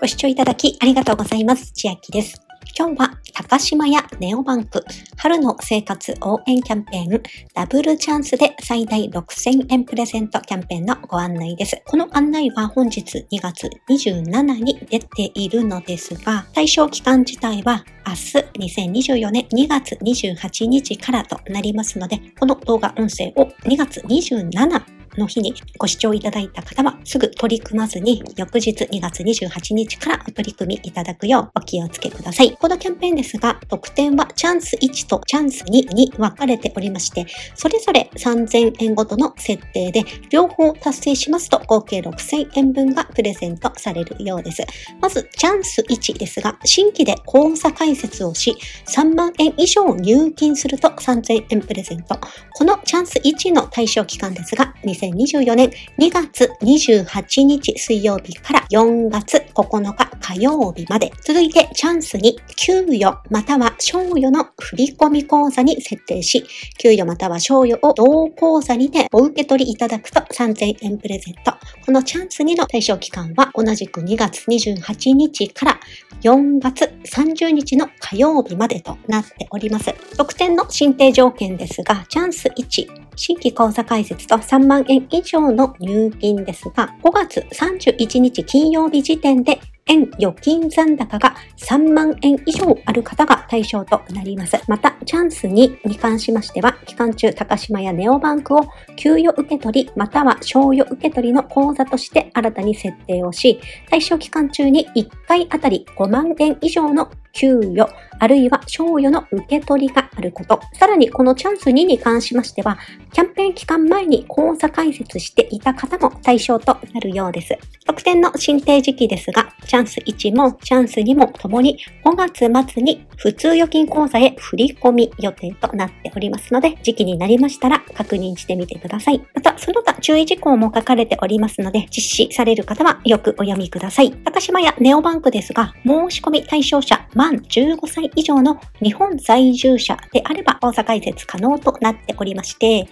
ご視聴いただきありがとうございます。千秋です。今日は高島屋ネオバンク春の生活応援キャンペーンダブルチャンスで最大6000円プレゼントキャンペーンのご案内です。この案内は本日2月27に出ているのですが、対象期間自体は明日2024年2月28日からとなりますので、この動画音声を2月27の日にご視聴いただいた方はすぐ取り組まずに翌日2月28日からお取り組みいただくようお気をつけください。このキャンペーンですが特典はチャンス1とチャンス2に分かれておりましてそれぞれ3000円ごとの設定で両方達成しますと合計6000円分がプレゼントされるようです。まずチャンス1ですが新規で口座開設をし3万円以上入金すると3000円プレゼント。このチャンス1の対象期間ですが2024年2月28日水曜日から4月9日火曜日まで。続いてチャンスに給与または賞与の振込口座に設定し、給与または賞与を同口座にてお受け取りいただくと3000円プレゼント。このチャンス2の対象期間は同じく2月28日から4月30日の火曜日までとなっております。特典の申請条件ですが、チャンス1、新規口座開設と3万円以上の入金ですが、5月31日金曜日時点で円預金残高が3万円以上ある方が対象となります。また、チャンス2に関しましては、期間中高島やネオバンクを給与受け取り、または賞与受け取りの口座として新たに設定をし、対象期間中に1回あたり5万円以上の給与、あるいは賞与の受け取りがあること。さらにこのチャンス2に関しましては、キャンペーン期間前に口座開設していた方も対象となるようです。特典の申請時期ですが、チャンス1もチャンス2もともに5月末に普通預金口座へ振り込み予定となっておりますので、時期になりましたら確認してみてください。ま、その他注意事項も書かれておりますので、実施される方はよくお読みください。高島屋ネオバンクですが、申し込み対象者満15歳以上の日本在住者であれば大阪開設可能となっておりまして、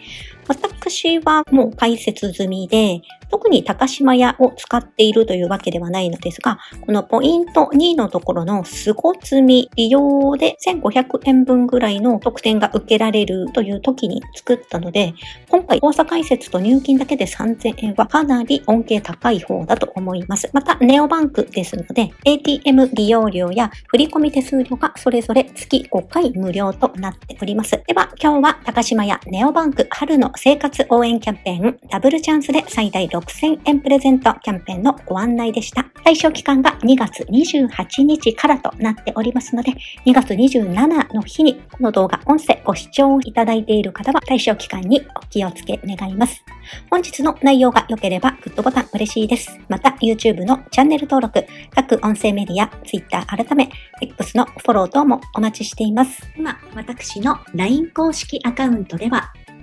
私はもう開設済みで、特に高島屋を使っているというわけではないのですが、このポイント2のところのすご積み利用で1500円分ぐらいの特典が受けられるという時に作ったので、今回口座開設と入金だけで3000円はかなり恩恵高い方だと思います。また、ネオバンクですので、ATM 利用料や振込手数料がそれぞれ月5回無料となっております。では、今日は高島屋ネオバンク春の生活応援キャンペーンダブルチャンスで最大6000円プレゼントキャンペーンのご案内でした。対象期間が2月28日からとなっておりますので、2月27の日にこの動画音声ご視聴いただいている方は対象期間にお気をつけ願います。本日の内容が良ければグッドボタン嬉しいです。また YouTube のチャンネル登録、各音声メディア、Twitter 改め、X のフォロー等もお待ちしています。今、私の LINE 公式アカウントでは